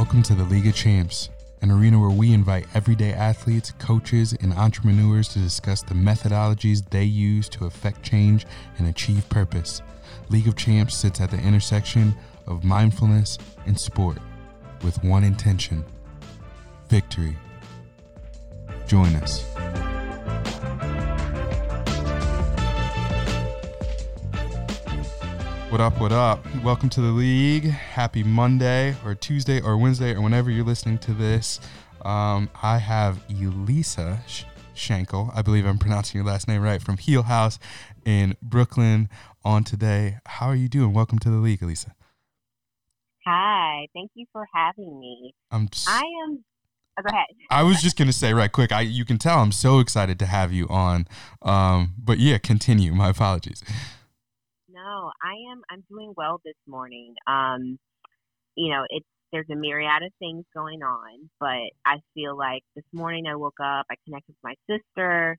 Welcome to the League of Champs, an arena where we invite everyday athletes, coaches, and entrepreneurs to discuss the methodologies they use to affect change and achieve purpose. League of Champs sits at the intersection of mindfulness and sport with one intention victory. Join us. What up, what up? Welcome to the league. Happy Monday or Tuesday or Wednesday or whenever you're listening to this. Um, I have Elisa Sh- Schenkel, I believe I'm pronouncing your last name right, from Heal House in Brooklyn on today. How are you doing? Welcome to the league, Elisa. Hi, thank you for having me. I'm s- I am. Oh, go ahead. I was just gonna say right quick. I you can tell I'm so excited to have you on. Um, but yeah, continue. My apologies. I am. I'm doing well this morning. Um, you know, it's there's a myriad of things going on, but I feel like this morning I woke up, I connected with my sister.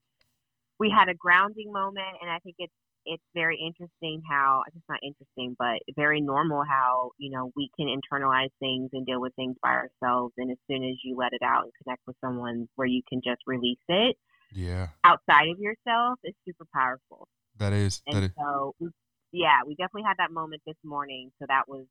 We had a grounding moment, and I think it's it's very interesting how it's not interesting, but very normal how you know we can internalize things and deal with things by ourselves, and as soon as you let it out and connect with someone where you can just release it Yeah, outside of yourself, is super powerful. that is And is. so, we- yeah, we definitely had that moment this morning. So that was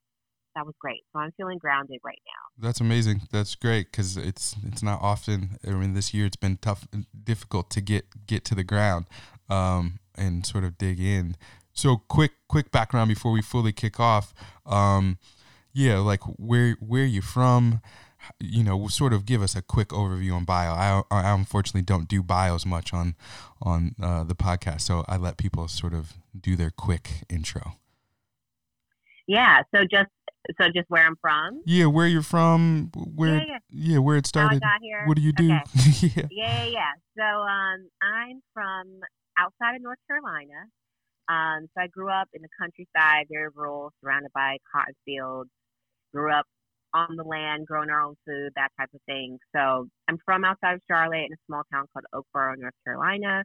that was great. So I'm feeling grounded right now. That's amazing. That's great because it's it's not often. I mean, this year it's been tough, difficult to get get to the ground, um, and sort of dig in. So quick quick background before we fully kick off. Um, yeah, like where where are you from? You know, sort of give us a quick overview on bio. I, I unfortunately don't do bios much on on uh, the podcast, so I let people sort of do their quick intro. Yeah. So just so just where I'm from. Yeah, where you're from? Where Yeah, yeah. yeah, where it How I started? got here. What do you do? Okay. yeah. Yeah, yeah, yeah. So um, I'm from outside of North Carolina. Um, so I grew up in the countryside, very rural, surrounded by cotton fields. Grew up on the land, growing our own food, that type of thing. So I'm from outside of Charlotte in a small town called Oakboro, North Carolina.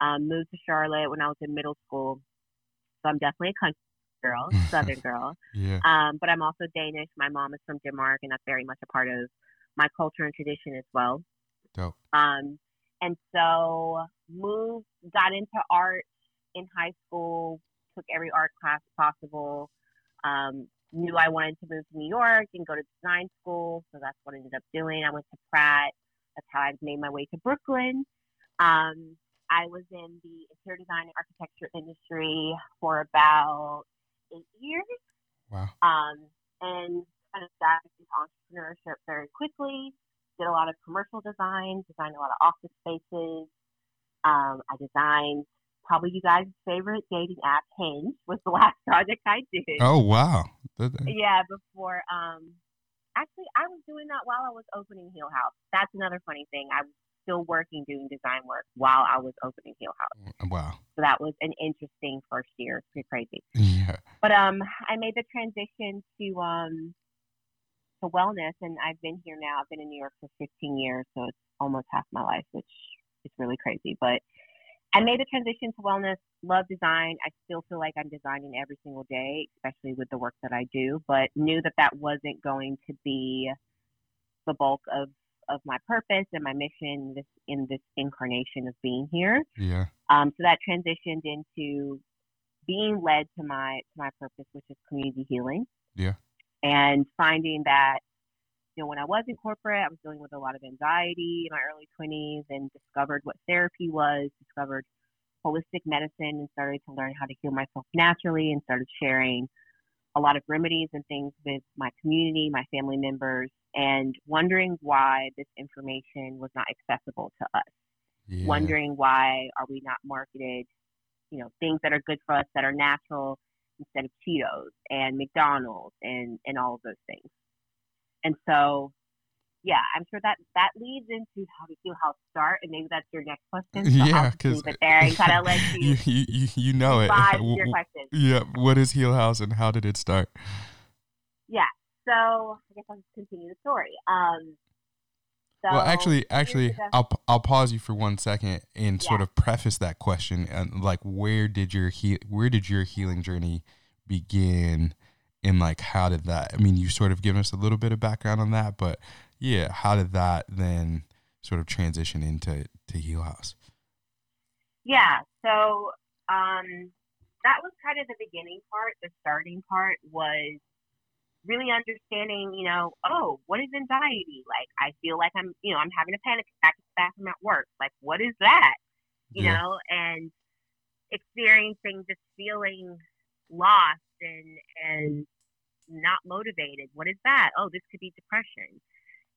Um, moved to Charlotte when I was in middle school. So I'm definitely a country girl, southern girl. Yeah. Um, but I'm also Danish. My mom is from Denmark, and that's very much a part of my culture and tradition as well. Dope. Um, and so moved, got into art in high school, took every art class possible. Um, knew I wanted to move to New York and go to design school, so that's what I ended up doing. I went to Pratt. That's how I made my way to Brooklyn. Um, I was in the interior design and architecture industry for about eight years Wow. um, and kind of got into entrepreneurship very quickly. Did a lot of commercial design, designed a lot of office spaces. Um, I designed probably you guys' favorite dating app, Hinge, was the last project I did. Oh wow. Yeah, before um, actually I was doing that while I was opening Heal House. That's another funny thing. I was still working doing design work while I was opening Heal House. Wow. So that was an interesting first year. It's pretty crazy. Yeah. But um, I made the transition to um to wellness, and I've been here now. I've been in New York for 15 years, so it's almost half my life, which is really crazy. But I made the transition to wellness. Love design. I still feel like I'm designing every single day, especially with the work that I do. But knew that that wasn't going to be the bulk of of my purpose and my mission this in this incarnation of being here. Yeah. Um, so that transitioned into being led to my to my purpose, which is community healing. Yeah. And finding that, you know, when I was in corporate, I was dealing with a lot of anxiety in my early twenties, and discovered what therapy was. Discovered holistic medicine, and started to learn how to heal myself naturally, and started sharing a lot of remedies and things with my community, my family members, and wondering why this information was not accessible to us Yeah. wondering why are we not marketed, you know, things that are good for us that are natural instead of Cheetos and McDonald's and and all of those things. And so, yeah, I'm sure that that leads into how to heal, how start, and maybe that's your next question. So Yeah, I'll just 'cause- leave it there and kind of let you you, you, you, know it. your question. Yeah. What is Heel House and how did it start? Yeah. So I guess I'll just continue the story. Um. So well, actually, actually, I'll I'll pause you for one second and sort of preface that question and like where did your he- where did your healing journey begin, and like how did that i mean you sort of given us a little bit of background on that but yeah how did that then sort of transition into to heal house? Yeah so um that was kind of the beginning part. The starting part was really understanding you know oh what is anxiety? Like i feel like i'm you know i'm having a panic attack at the bathroom at work. Like what is that? You yeah. know and experiencing just feeling lost and and not motivated. What is that? Oh, this could be depression.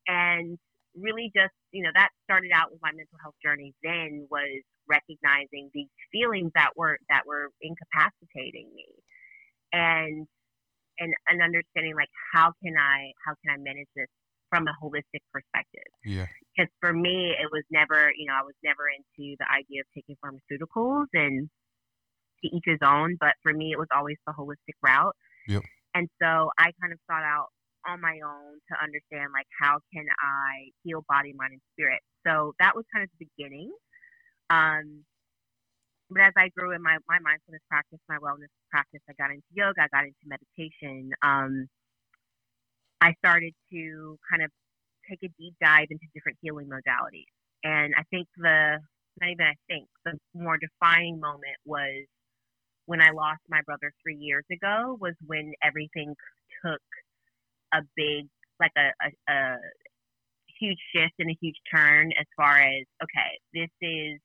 And really just, you know, that started out with my mental health journey then was recognizing these feelings that were that were incapacitating me. And and and understanding like how can I how can I manage this from a holistic perspective. Yeah. Because for me it was never, you know, I was never into the idea of taking pharmaceuticals and to each his own, but for me it was always the holistic route. Yep. And so I kind of sought out on my own to understand like how can I heal body, mind, and spirit. So that was kind of the beginning. Um, but as I grew in my, my mindfulness practice, my wellness practice, I got into yoga, I got into meditation. Um, I started to kind of take a deep dive into different healing modalities. And I think the, not even I think, the more defining moment was when I lost my brother three years ago was when everything took a big, like a, a, a huge shift and a huge turn as far as, okay, this is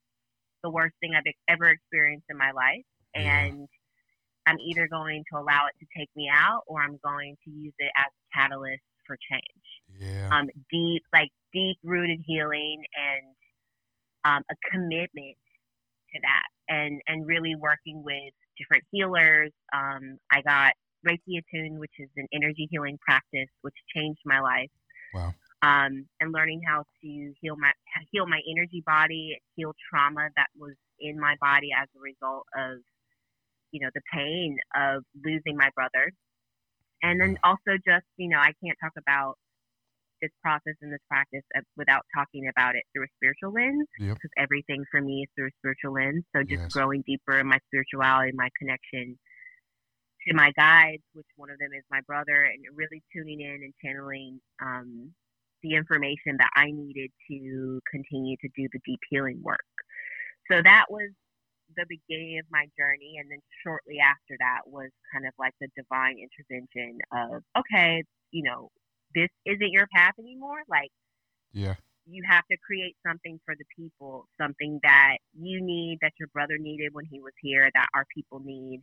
the worst thing I've ever experienced in my life. And I'm either going to allow it to take me out or I'm going to use it as a catalyst for change. Yeah. Um, deep, like deep rooted healing and um, a commitment to that and, and really working with different healers. Um, I got Reiki Attune, which is an energy healing practice, which changed my life. Wow. Um, and learning how to heal my heal my energy body, heal trauma that was in my body as a result of, you know, the pain of losing my brother, and then also just you know I can't talk about this process and this practice without talking about it through a spiritual lens because yep. everything for me is through a spiritual lens. So just yes. growing deeper in my spirituality, my connection to my guides, which one of them is my brother, and really tuning in and channeling um, the information that I needed to continue to do the deep healing work. So that was the beginning of my journey. And then shortly after that was kind of like the divine intervention of, okay, you know, this isn't your path anymore. Like, yeah, you have to create something for the people, something that you need, that your brother needed when he was here, that our people need.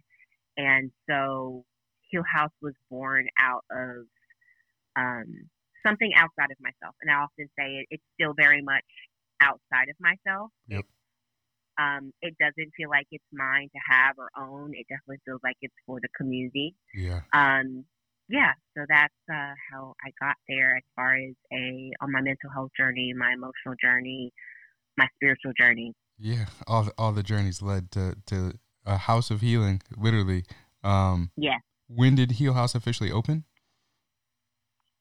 And so Heal House was born out of um, something outside of myself. And I often say it, it's still very much outside of myself. Yep. Um, it doesn't feel like it's mine to have or own. It definitely feels like it's for the community. Yeah. Um, yeah, so that's uh, how I got there as far as a on my mental health journey, my emotional journey, my spiritual journey. Yeah, all the, all the journeys led to to a house of healing, literally. Um, yeah. When did Heal House officially open?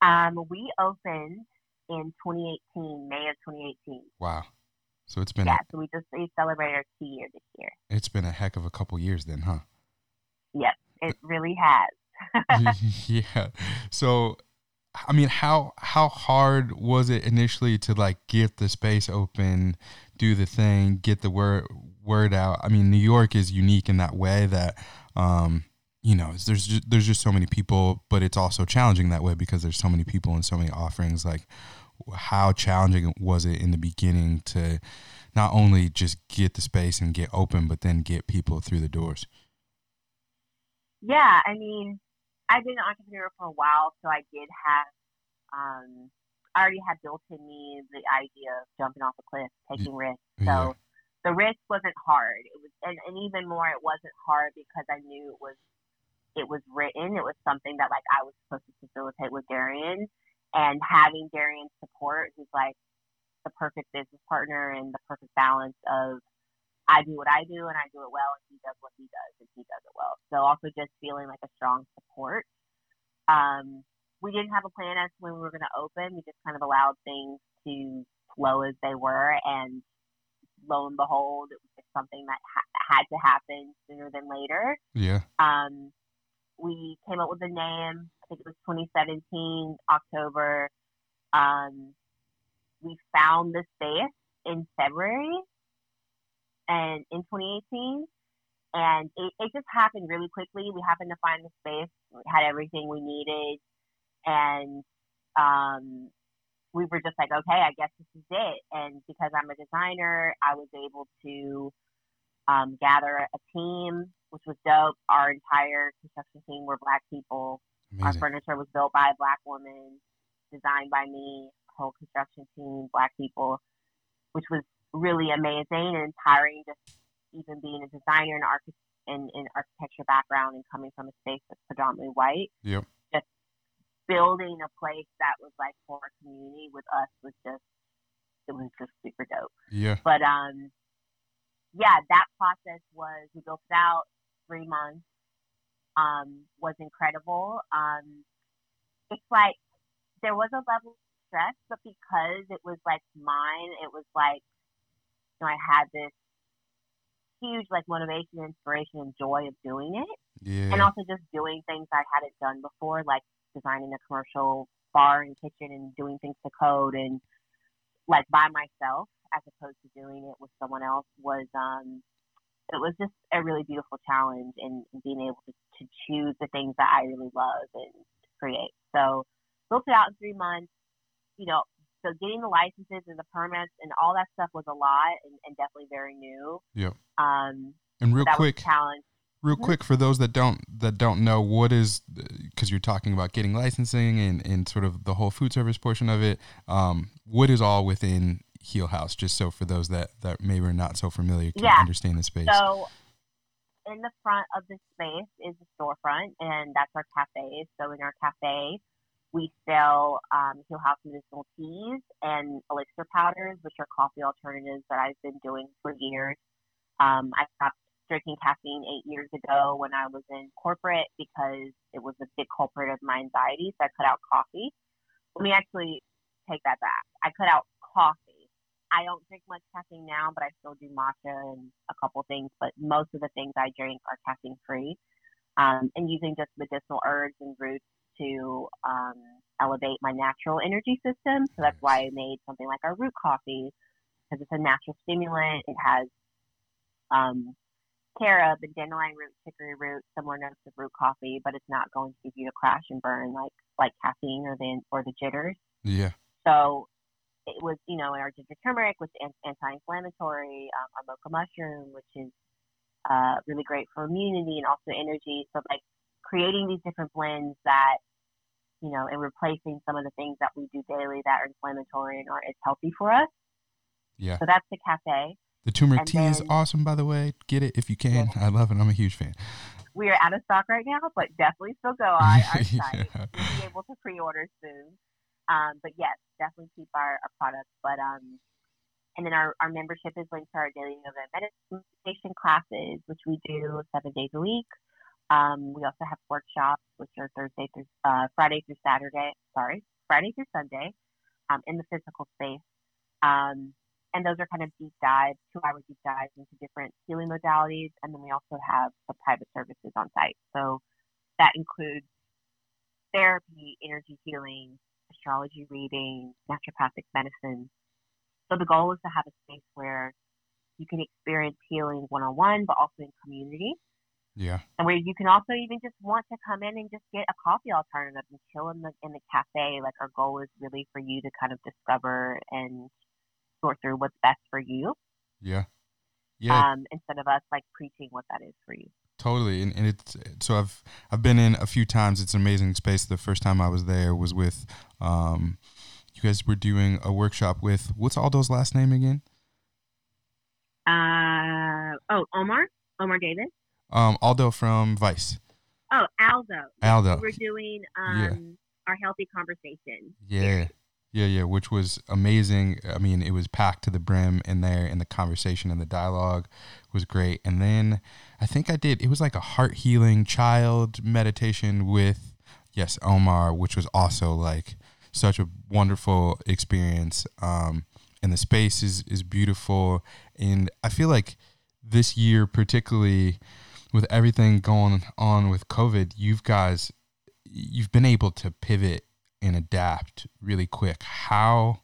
Um, we opened in 2018, May of 2018. Wow. So it's been yeah. A, so we just we celebrated our two year this year. It's been a heck of a couple years then, huh? Yep, it really has. yeah. So I mean, how how hard was it initially to like get the space open, do the thing, get the word word out? I mean, New York is unique in that way that um, you know, there's just, there's just so many people, but it's also challenging that way because there's so many people and so many offerings. Like, how challenging was it in the beginning to not only just get the space and get open, but then get people through the doors? Yeah, I mean, I've been an entrepreneur for a while, so I did have, um, I already had built in me the idea of jumping off a cliff, taking risks. So yeah. the risk wasn't hard. It was, and, and even more, it wasn't hard because I knew it was, it was written. It was something that like I was supposed to facilitate with Darian, and having Darian's support, who's like the perfect business partner and the perfect balance of I do what I do and I do it well, and he does what he does and he does it well. So also just feeling like a strong support. Um, we didn't have a plan as to when we were going to open. We just kind of allowed things to flow as they were, and lo and behold, it was just something that ha- had to happen sooner than later. Yeah. Um, we came up with a name. I think it was 2017 October. Um, we found the space in February and in 2018 and it, it just happened really quickly. We happened to find the space, we had everything we needed, and um, we were just like, okay, I guess this is it. And because I'm a designer, I was able to um, gather a team, which was dope. Our entire construction team were black people. Amazing. Our furniture was built by a black woman, designed by me. Whole construction team, black people, which was really amazing and inspiring. Just even being a designer and architect in, in architecture background and coming from a space that's predominantly white. Yep. Just building a place that was like for a community with us was just it was just super dope. Yeah. But um yeah, that process was we built it out three months. Um, was incredible. Um it's like there was a level of stress, but because it was like mine, it was like you know, I had this huge like motivation, inspiration, and joy of doing it. Yeah. And also just doing things I hadn't done before, like designing a commercial bar and kitchen and doing things to code and like by myself as opposed to doing it with someone else was um it was just a really beautiful challenge and being able to, to choose the things that I really love and create. So built it out in three months, you know, so getting the licenses and the permits and all that stuff was a lot and, and definitely very new. Yep. Um, and real quick, challenge. Real mm-hmm. quick for those that don't that don't know what is because you're talking about getting licensing and, and sort of the whole food service portion of it. Um, what is all within Heal House? Just so for those that that maybe are not so familiar can yeah. understand the space. So in the front of the space is the storefront, and that's our cafe. So in our cafe, we sell um, Heal House medicinal teas and elixir powders, which are coffee alternatives that I've been doing for years. Um, I stopped drinking caffeine eight years ago when I was in corporate because it was a big culprit of my anxiety. So I cut out coffee. Let me actually take that back. I cut out coffee. I don't drink much caffeine now, but I still do matcha and a couple things. But most of the things I drink are caffeine free. Um, and using just medicinal herbs and roots to um, elevate my natural energy system. So that's why I made something like our root coffee because it's a natural stimulant. It has um, carob and dandelion root, chicory root, similar notes of root coffee, but it's not going to give you the crash and burn like like caffeine or the or the jitters. Yeah. So it was, you know, our ginger turmeric, which is anti-inflammatory, um, our mocha mushroom, which is uh, really great for immunity and also energy. So like creating these different blends that you know, and replacing some of the things that we do daily that are inflammatory and are is healthy for us. Yeah. So that's the cafe. The turmeric tea then, is awesome, by the way. Get it if you can. Yeah. I love it. I'm a huge fan. We are out of stock right now, but definitely still go on our site. We'll be able to pre-order soon. Um, but yes, definitely keep our, our products. But um, and then our, our membership is linked to our daily yoga meditation classes, which we do seven days a week. Um, we also have workshops, which are Thursday through uh, Friday through Saturday. Sorry, Friday through Sunday, um, in the physical space. Um, and those are kind of deep dives, two-hour deep dives into different healing modalities. And then we also have the private services on site. So that includes therapy, energy healing, astrology reading, naturopathic medicine. So the goal is to have a space where you can experience healing one-on-one, but also in community. Yeah. And where you can also even just want to come in and just get a coffee alternative and chill in the in the cafe. Like our goal is really for you to kind of discover and sort through what's best for you. Yeah. Yeah. Um, instead of us like preaching what that is for you. Totally, and, and it's so I've I've been in a few times. It's an amazing space. The first time I was there was with, um, you guys were doing a workshop with what's Aldo's last name again? Uh oh, Omar Omar Davis. Um, Aldo from Vice. Oh, Aldo. Aldo. We're doing um, yeah. our healthy conversation. Yeah. Series. Yeah, yeah, which was amazing. I mean, it was packed to the brim in there, and the conversation and the dialogue was great. And then I think I did, it was like a heart healing child meditation with, yes, Omar, which was also like such a wonderful experience. Um, and the space is, is beautiful. And I feel like this year, particularly, with everything going on with COVID, you've guys, you've been able to pivot and adapt really quick. How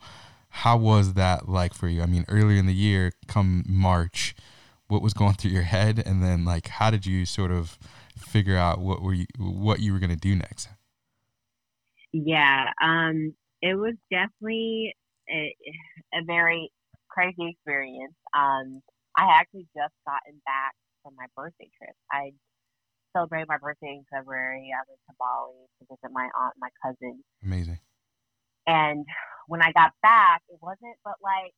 how was that like for you? I mean, earlier in the year, come March, what was going through your head, and then like how did you sort of figure out what were you what you were going to do next? Yeah, um, it was definitely a, a very crazy experience. Um, I actually just gotten back from my birthday trip. I celebrated my birthday in February. I went to Bali to visit my aunt, my cousin. Amazing. And when I got back, it wasn't but like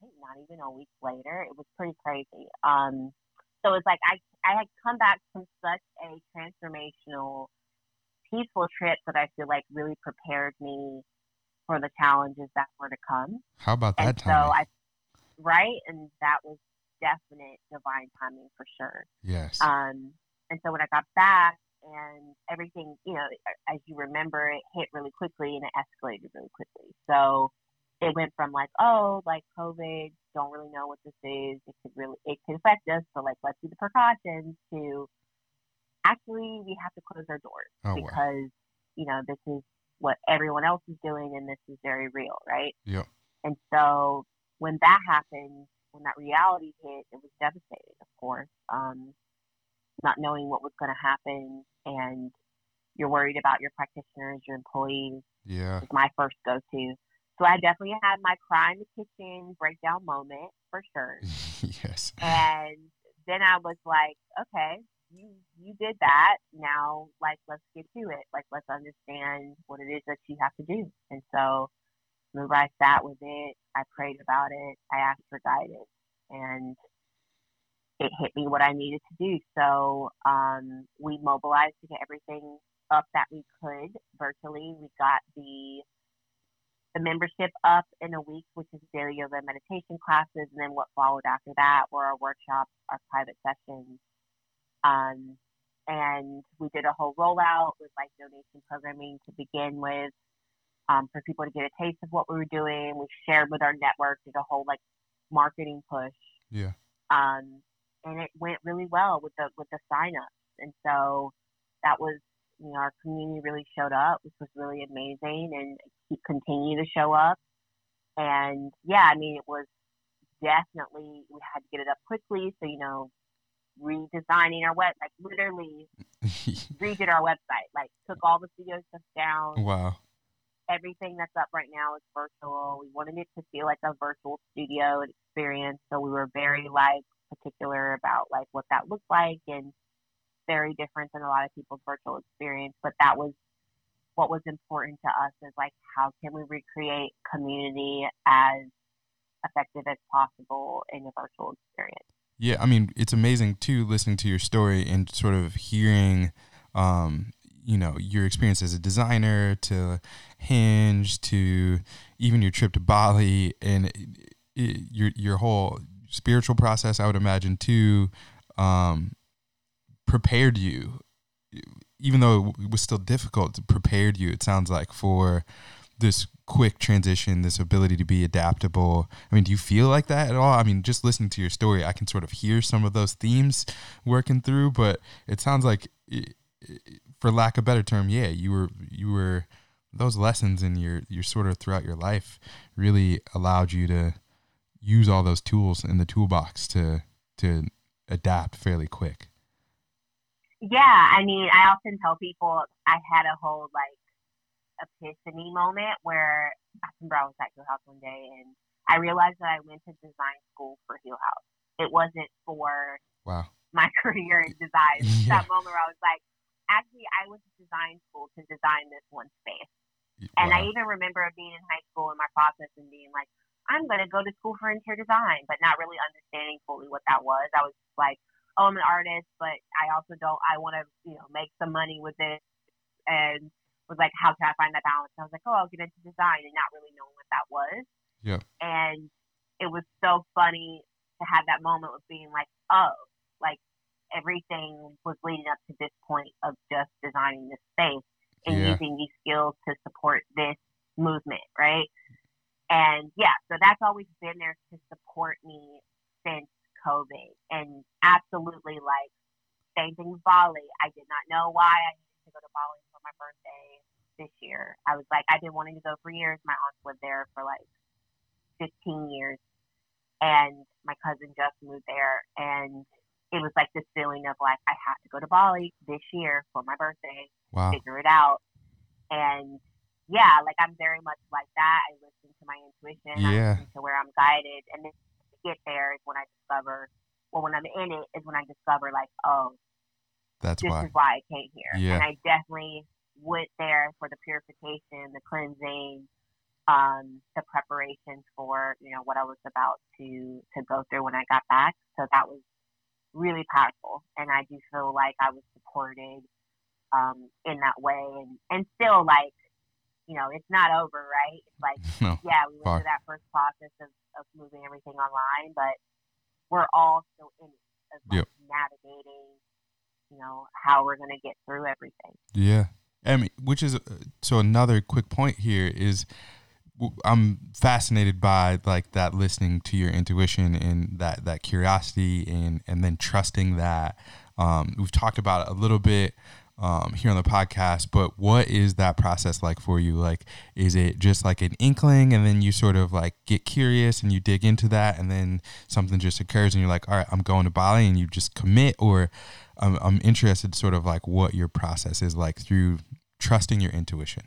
I think not even a week later. It was pretty crazy. Um, so it's like I I had come back from such a transformational, peaceful trip that I feel like really prepared me for the challenges that were to come. How about that and time? So I, right, and that was definite divine timing for sure. Yes. Um, and so when I got back and everything, you know, as you remember, it hit really quickly and it escalated really quickly. So it went from like, oh, like COVID, don't really know what this is. It could really, it could affect us. So like, let's do the precautions to actually, we have to close our doors oh, because, wow. you know, this is what everyone else is doing and this is very real, right? Yeah. And so when that happened, when that reality hit, it was devastating, of course. Um, not knowing what was going to happen and you're worried about your practitioners, your employees. Yeah. Was my first go to. So I definitely had my cry in the kitchen breakdown moment for sure. yes. And then I was like, okay, you you did that. Now, like, let's get to it. Like, let's understand what it is that you have to do. And so, whenever I sat with it, I prayed about it. I asked for guidance, and it hit me what I needed to do. So, um, we mobilized to get everything up that we could virtually. We got the the membership up in a week, which is daily yoga meditation classes. And then what followed after that were our workshops, our private sessions. Um, and we did a whole rollout with like donation programming to begin with um, for people to get a taste of what we were doing. We shared with our network, did a whole like marketing push. Yeah. Um, and it went really well with the with the signups. And so that was you know, our community really showed up, which was really amazing, and keep continue to show up. And yeah, I mean, it was definitely we had to get it up quickly. So you know, redesigning our web, like literally redid our website, like took all the studio stuff down. Wow. Everything that's up right now is virtual. We wanted it to feel like a virtual studio experience, so we were very like particular about like what that looked like and very different than a lot of people's virtual experience, but that was what was important to us is like how can we recreate community as effective as possible in a virtual experience. Yeah, I mean, it's amazing too listening to your story and sort of hearing um, you know, your experience as a designer to Hinge to even your trip to Bali and it, it, your your whole spiritual process, I would imagine too, um, prepared you, even though it was still difficult, prepared you, it sounds like, for this quick transition, this ability to be adaptable. I mean, do you feel like that at all? I mean, just listening to your story, I can sort of hear some of those themes working through, but it sounds like, for lack of a better term, yeah, you were you were those lessons in your your sort of throughout your life really allowed you to use all those tools in the toolbox to to adapt fairly quick. Yeah, I mean, I often tell people I had a whole like epiphany moment where I remember I was at Heal House one day and I realized that I went to design school for Heal House. It wasn't for wow my career in design. Yeah. That moment where I was like, actually, I went to design school to design this one space. And I even remember being in high school in my process and being like, I'm going to go to school for interior design, but not really understanding fully what that was. I was like, oh, I'm an artist, but I also don't, I want to, you know, make some money with it. And was like, how can I find that balance? I was like, oh, I'll get into design and not really knowing what that was. Yeah. And it was so funny to have that moment of being like, oh, like everything was leading up to this point of just designing this space and Yeah. using these skills to support this movement, right? And yeah, so that's always been there to support me since COVID. And absolutely like, same thing with Bali. I did not know why I needed to go to Bali for my birthday this year. I was like, I've been wanting to go for years. My aunt lived there for like 15 years, and my cousin just moved there, and it was like this feeling of like I have to go to Bali this year for my birthday, wow. figure it out, and yeah, like I'm very much like that. I listen to my intuition. Yeah. I listen to where I'm guided, and then to get there is when I discover. Well, when I'm in it is when I discover like, oh, That's this why. is why I came here. Yeah. And I definitely went there for the purification, the cleansing, um, the preparations for you know what I was about to to go through when I got back. So that was really powerful, and I do feel like I was supported um, in that way, and and still like you know it's not over, right? It's like No. yeah, we went far. through that first process of, of moving everything online, but we're all still in it as like Yep. navigating, you know, how we're gonna get through everything. Yeah. I mean, which is uh, so another quick point here is I'm fascinated by like that listening to your intuition and that that curiosity and and then trusting that. Um, we've talked about it a little bit um, here on the podcast, but what is that process like for you? Like, is it just like an inkling, and then you sort of like get curious and you dig into that, and then something just occurs, and you're like, all right, I'm going to Bali, and you just commit, or I'm, I'm interested sort of like what your process is like through trusting your intuition.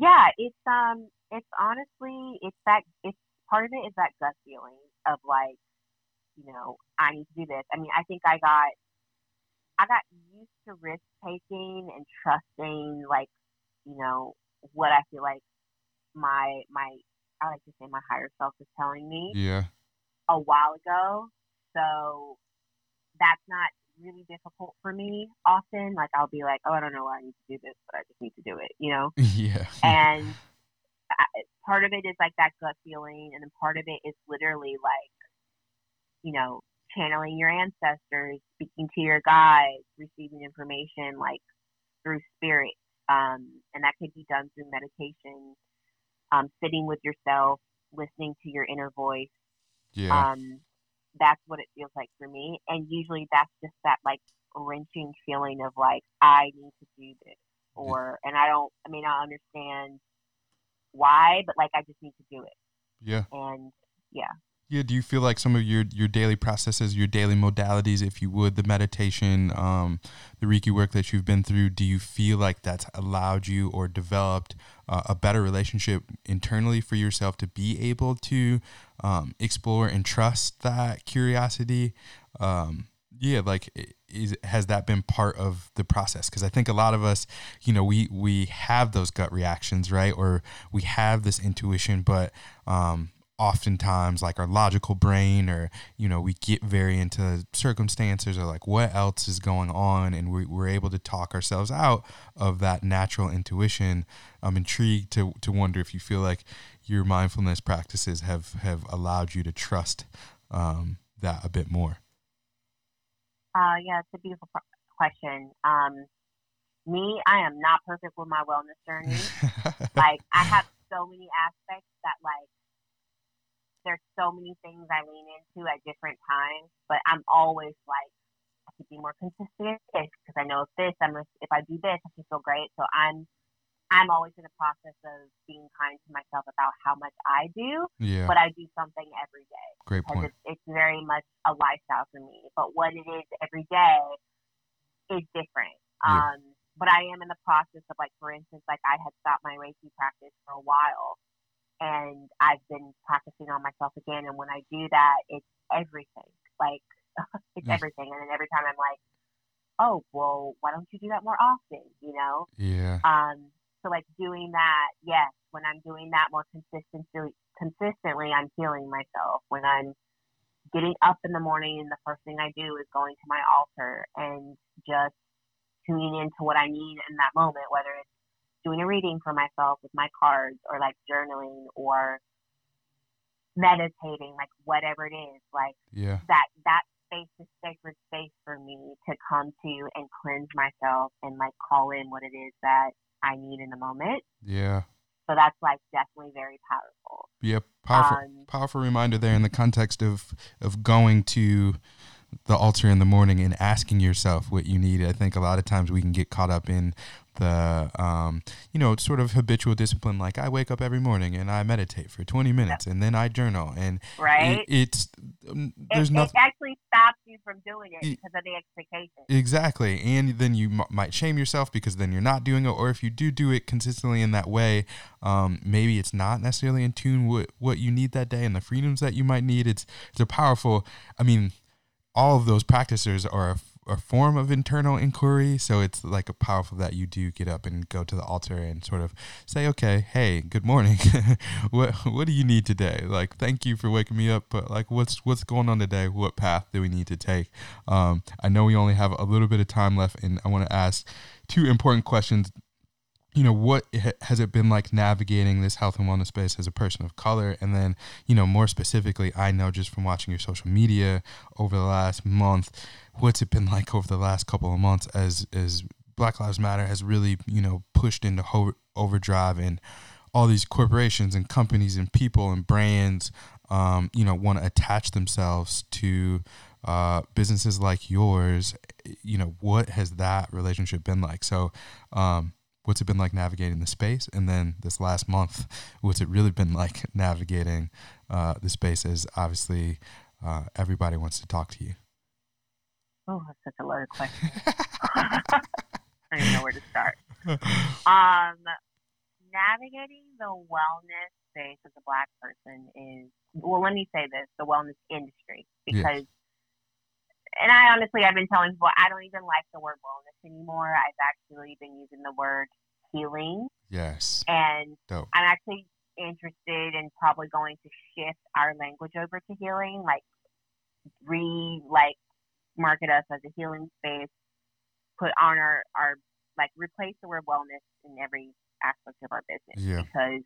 Yeah, it's um, it's honestly, it's that it's part of it is that gut feeling of like, you know, I need to do this. I mean, I think I got, I got used to risk taking and trusting, like, you know, what I feel like my my I like to say my higher self is telling me. Yeah. a while ago. So that's not really difficult for me often. Like I'll be like, oh, I don't know why I need to do this, but I just need to do it, you know? yeah. And I, part of it is like that gut feeling, and then part of it is literally like, you know, channeling your ancestors, speaking to your guides, receiving information like through spirit. Um, and that could be done through meditation, um, sitting with yourself, listening to your inner voice. yeah. Um, that's what it feels like for me. And usually that's just that like wrenching feeling of like, I need to do this. Or, and I don't, I mean, I understand why, but like, I just need to do it. yeah. And yeah. Yeah. Do you feel like some of your, your daily processes, your daily modalities, if you would, the meditation, um, the Reiki work that you've been through, do you feel like that's allowed you or developed uh, a better relationship internally for yourself to be able to um, explore and trust that curiosity? Um, yeah, like is has that been part of the process? Because I think a lot of us, you know, we we have those gut reactions, right? Or we have this intuition, but um, oftentimes like our logical brain or you know we get very into circumstances or like what else is going on and we, we're able to talk ourselves out of that natural intuition i'm intrigued to, to wonder if you feel like your mindfulness practices have have allowed you to trust um, that a bit more Uh, yeah, it's a beautiful question. Um, me, I am not perfect with my wellness journey. like I have so many aspects that like there's so many things I lean into at different times, but I'm always like I could be more consistent because I know if this, I'm if I do this, I can feel great. So I'm I'm always in the process of being kind to myself about how much I do, yeah but I do something every day great point it's, it's very much a lifestyle for me. But what it is every day is different. Yeah. Um, but I am in the process of like, for instance, like I had stopped my Reiki practice for a while, and I've been practicing on myself again. And when I do that, it's everything. Like it's Mm. everything. And then every time I'm like, oh, well, why don't you do that more often? You know. yeah Um, so like doing that, yes, when I'm doing that more consistently, consistently, I'm healing myself. When I'm getting up in the morning and the first thing I do is going to my altar and just tuning into what I need in that moment, whether it's doing a reading for myself with my cards or like journaling or meditating, like whatever it is, like yeah that that space is sacred space for me to come to and cleanse myself and like call in what it is that I need in the moment. yeah So that's like definitely very powerful. yeah powerful Um, powerful reminder there in the context of of going to the altar in the morning and asking yourself what you need. I think a lot of times we can get caught up in the um, you know sort of habitual discipline like i wake up every morning and i meditate for 20 minutes and then i journal and right? it, it's um, there's it, nothing it actually stops you from doing it because of the expectation. Exactly and then you m- might shame yourself because then you're not doing it or if you do do it consistently in that way um, maybe it's not necessarily in tune with what you need that day and the freedoms that you might need. It's it's a powerful i mean all of those practices are a form of internal inquiry. So it's like a powerful that you do get up and go to the altar and sort of say, okay, hey, good morning. what what do you need today? Like, thank you for waking me up, but like, what's what's going on today? What path do we need to take? Um, I know we only have a little bit of time left, and I want to ask two important questions you know what has it been like navigating this health and wellness space as a person of color and then you know more specifically i know just from watching your social media over the last month what's it been like over the last couple of months as as black lives matter has really you know pushed into ho- overdrive and all these corporations and companies and people and brands um, you know want to attach themselves to uh, businesses like yours you know what has that relationship been like? So um, what's it been like navigating the space? And then this last month what's it really been like navigating uh, the space is obviously uh, everybody wants to talk to you oh that's such a loaded question i don't even know where to start um, navigating the wellness space as a black person is well let me say this the wellness industry because yeah and I honestly, I've been telling people I don't even like the word wellness anymore. I've actually been using the word healing. Yes. And Dope. I'm actually interested in probably going to shift our language over to healing, like re like market us as a healing space, put on our our like replace the word wellness in every aspect of our business yeah. because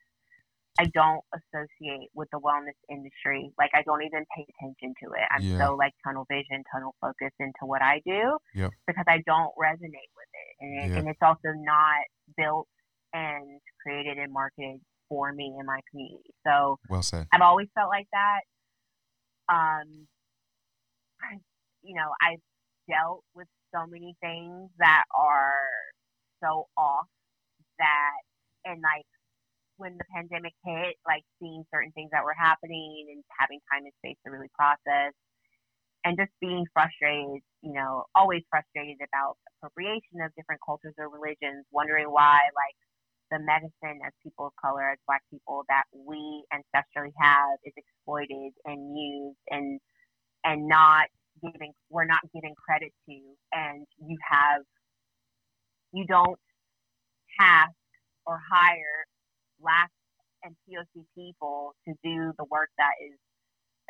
I don't associate with the wellness industry. Like I don't even pay attention to it. I'm Yeah. so like tunnel vision, tunnel focus into what I do Yep. because I don't resonate with it, and, and it's also not built and created and marketed for me and my community. So Well said. I've always felt like that. Um, I, you know, I've dealt with so many things that are so off that, and like when the pandemic hit, like seeing certain things that were happening and having time and space to really process and just being frustrated, you know, always frustrated about appropriation of different cultures or religions, wondering why, like, the medicine as people of color, as black people, that we ancestrally have is exploited and used and and not giving we're not giving credit to and you have you don't task or hire black and POC people to do the work that is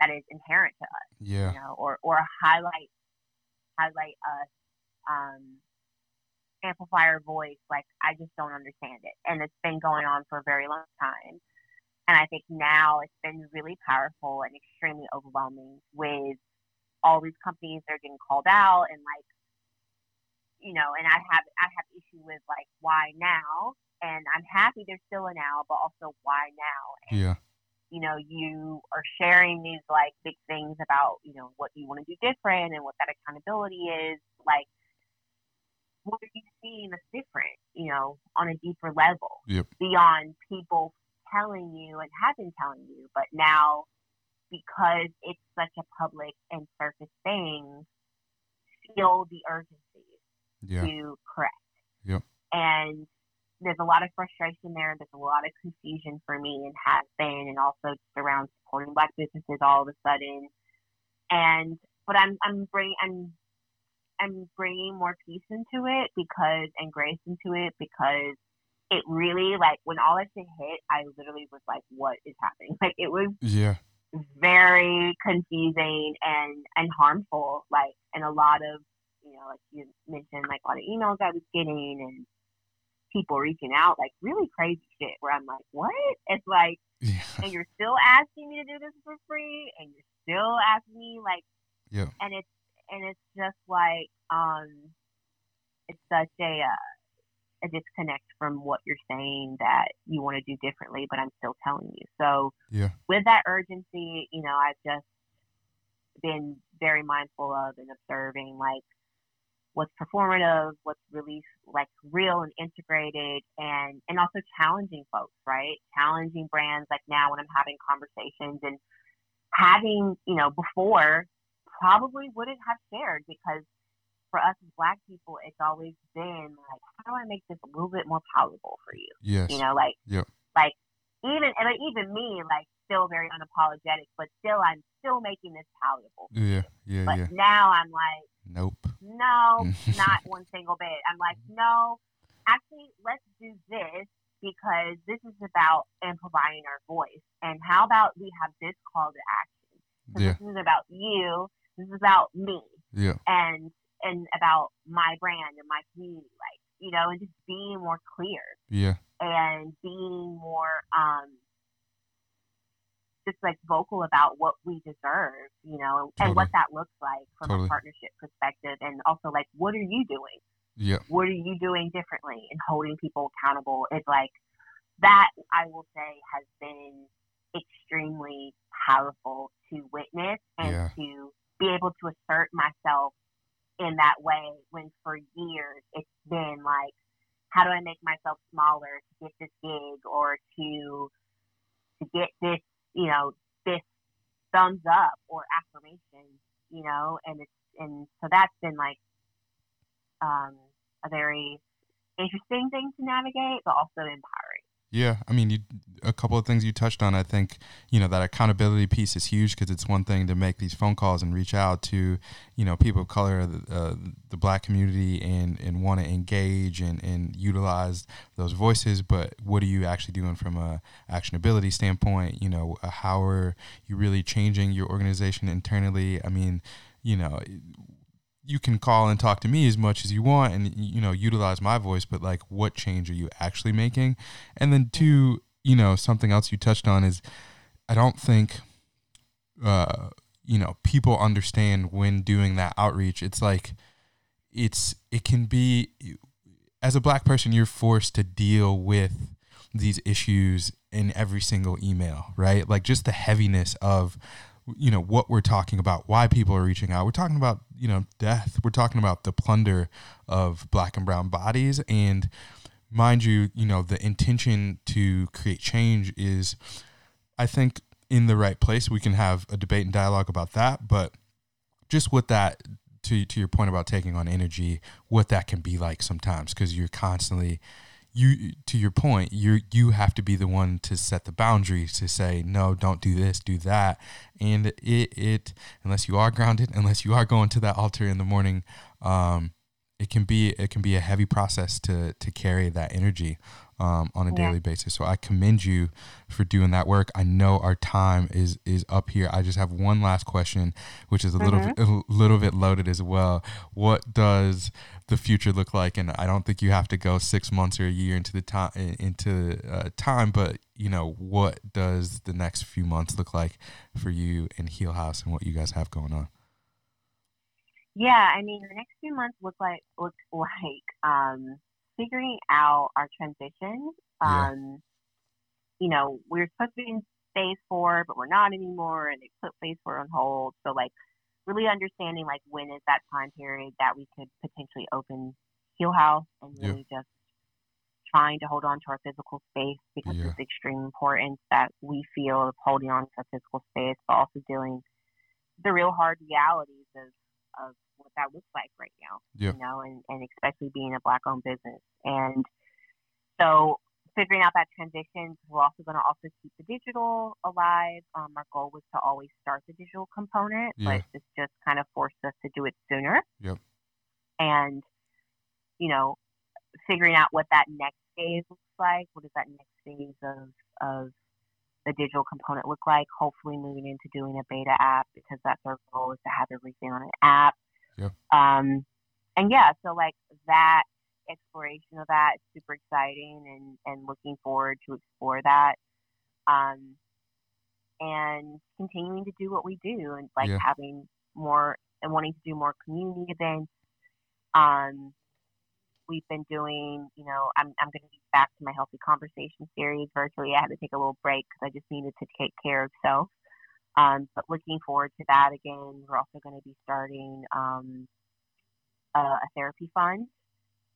that is inherent to us, Yeah. you know, or or highlight highlight us, um, amplify our voice. Like I just don't understand it, and it's been going on for a very long time. And I think now it's been really powerful and extremely overwhelming with all these companies are getting called out and like you know, and I have I have issue with like why now, and I'm happy there's still a now, but also why now? And Yeah. you know, you are sharing these like big things about, you know, what you want to do different and what that accountability is. Like, what are you seeing that's different, you know, on a deeper level Yep. beyond people telling you and have been telling you, but now because it's such a public and surface thing, feel the urgency Yeah. to correct. Yep. And there's a lot of frustration there. There's a lot of confusion for me and has been, and also just around supporting black businesses all of a sudden. And but I'm I'm bringing I'm I'm bringing more peace into it because and grace into it because it really like when all that shit hit, I literally was like, what is happening? Like it was Yeah. Very confusing and and harmful like and a lot of you know like you mentioned like a lot of emails i was getting and people reaching out like really crazy shit where i'm like what it's like Yeah. and you're still asking me to do this for free and you're still asking me like Yeah. and it's and it's just like um it's such a uh, a disconnect from what you're saying that you want to do differently but i'm still telling you so Yeah. with that urgency you know i've just been very mindful of and observing like what's performative, what's really like real and integrated, and and also challenging folks, right? Challenging brands. Like now, when I'm having conversations and having, you know, before probably wouldn't have shared because for us as Black people, it's always been like, how do I make this a little bit more palatable for you? Yes. You know, like, yep. like even and even me, like, still very unapologetic, but still, I'm still making this palatable. Yeah, yeah, but yeah. now I'm like Nope. no, not one single bit. I'm like, no, actually, let's do this because this is about amplifying our voice. And how about we have this call to action? Yeah. This is about you. This is about me. Yeah. And and about my brand and my community, like you know, and just being more clear. Yeah. And being more um just like vocal about what we deserve, you know, and totally. what that looks like from Totally. a partnership perspective, and also like what are you doing? Yeah. What are you doing differently and holding people accountable? Is like that. I will say has been extremely powerful to witness and Yeah. to be able to assert myself in that way when for years it's been like how do I make myself smaller to get this gig or to to get this, you know, this thumbs up or affirmation, you know, and it's and so that's been like um, a very interesting thing to navigate, but also empowering. Yeah, I mean, you, a couple of things you touched on. I think you know that accountability piece is huge because it's one thing to make these phone calls and reach out to you know people of color, the, uh, the black community, and and want to engage and and utilize those voices. But what are you actually doing from a actionability standpoint? You know, how are you really changing your organization internally? I mean, you know, you can call and talk to me as much as you want and you know utilize my voice but like what change are you actually making? And then two you know something else you touched on is i don't think uh you know people understand when doing that outreach. It's like it's it can be as a black person you're forced to deal with these issues in every single email right? Like just the heaviness of you know what we're talking about why people are reaching out. We're talking about you know death. We're talking about the plunder of black and brown bodies. And mind you you know the intention to create change is i think in the right place. We can have a debate and dialogue about that. But just with that to to your point about taking on energy what that can be like sometimes because you're constantly you to your point you you have to be the one to set the boundaries to say no don't do this do that. And it it unless you are grounded unless you are going to that altar in the morning um it can be it can be a heavy process to to carry that energy um, on a Yeah. daily basis. So I commend you for doing that work. I know our time is is up here. I just have one last question, which is a little bit, a little bit loaded as well. What does the future look like? And I don't think you have to go six months or a year into the time into uh, time, but you know what does the next few months look like for you and Heal House and what you guys have going on? Yeah, I mean, the next few months look like look like um, figuring out our transition. Yeah. Um, You know, we're supposed to be in phase four, but we're not anymore, and they put phase four on hold. So, like, really understanding like when is that time period that we could potentially open Heal House, and Yeah. really just trying to hold on to our physical space because Yeah. it's extreme importance that we feel of holding on to our physical space, but also dealing the real hard realities of of what that looks like right now Yeah. you know, and, and especially being a black owned business. And so figuring out that transition, we're also going to also keep the digital alive. Um, our goal was to always start the digital component, Yeah. but this just kind of forced us to do it sooner. Yep. And, you know, figuring out what that next phase looks like. What does that next phase of, of the digital component look like? Hopefully moving into doing a beta app because that's our goal is to have everything on an app. Yep. Um, and yeah, so like that exploration of that is super exciting and, and looking forward to explore that. Um, and continuing to do what we do and like Yeah. having more and wanting to do more community events. Um, we've been doing, you know, I'm, I'm going to be back to my healthy conversation series virtually. I had to take a little break because I just needed to take care of self. Um, but looking forward to that again. We're also going to be starting um, a, a therapy fund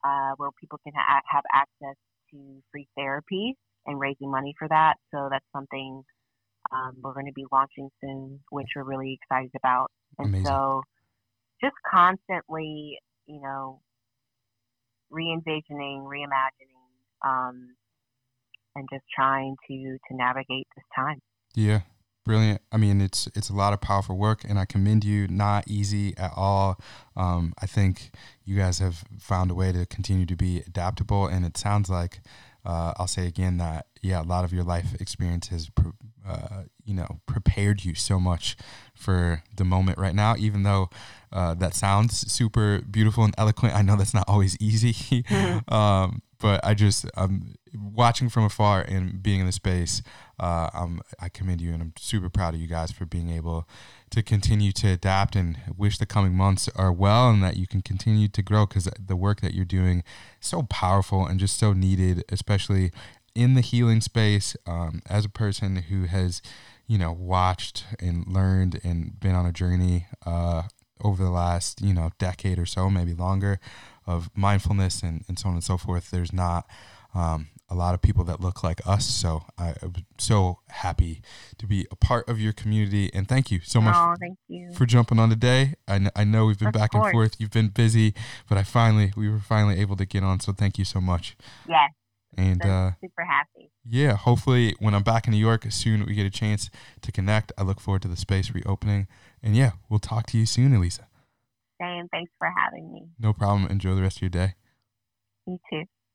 uh, where people can ha- have access to free therapy and raising money for that. So that's something um, we're going to be launching soon, which we're really excited about. And Amazing. so just constantly, you know, re-envisioning, reimagining, um, and just trying to to navigate this time. Yeah, brilliant. I mean, it's it's a lot of powerful work, and I commend you. Not easy at all. Um, I think you guys have found a way to continue to be adaptable, and it sounds like uh, I'll say again that yeah, a lot of your life experience has uh, you know prepared you so much for the moment right now. Even though uh, that sounds super beautiful and eloquent, I know that's not always easy. Mm-hmm. um, but I just I'm watching from afar and being in the space. Uh, I'm, I commend you, and I'm super proud of you guys for being able to continue to adapt. And wish the coming months are well, and that you can continue to grow because the work that you're doing is so powerful and just so needed, especially in the healing space. Um, as a person who has, you know, watched and learned and been on a journey uh, over the last, you know, decade or so, maybe longer of mindfulness and, and so on and so forth. There's not um, a lot of people that look like us. So I, am so happy to be a part of your community. And thank you so much oh, thank you. for jumping on today. I, kn- I know we've been Of back course. and forth. You've been busy, but I finally, we were finally able to get on. So thank you so much. Yes, And I'm uh, super happy. yeah, hopefully when I'm back in New York, soon we get a chance to connect. I look forward to the space reopening. And yeah, we'll talk to you soon, Elisa. Sam, thanks for having me. No problem. Enjoy the rest of your day. You too.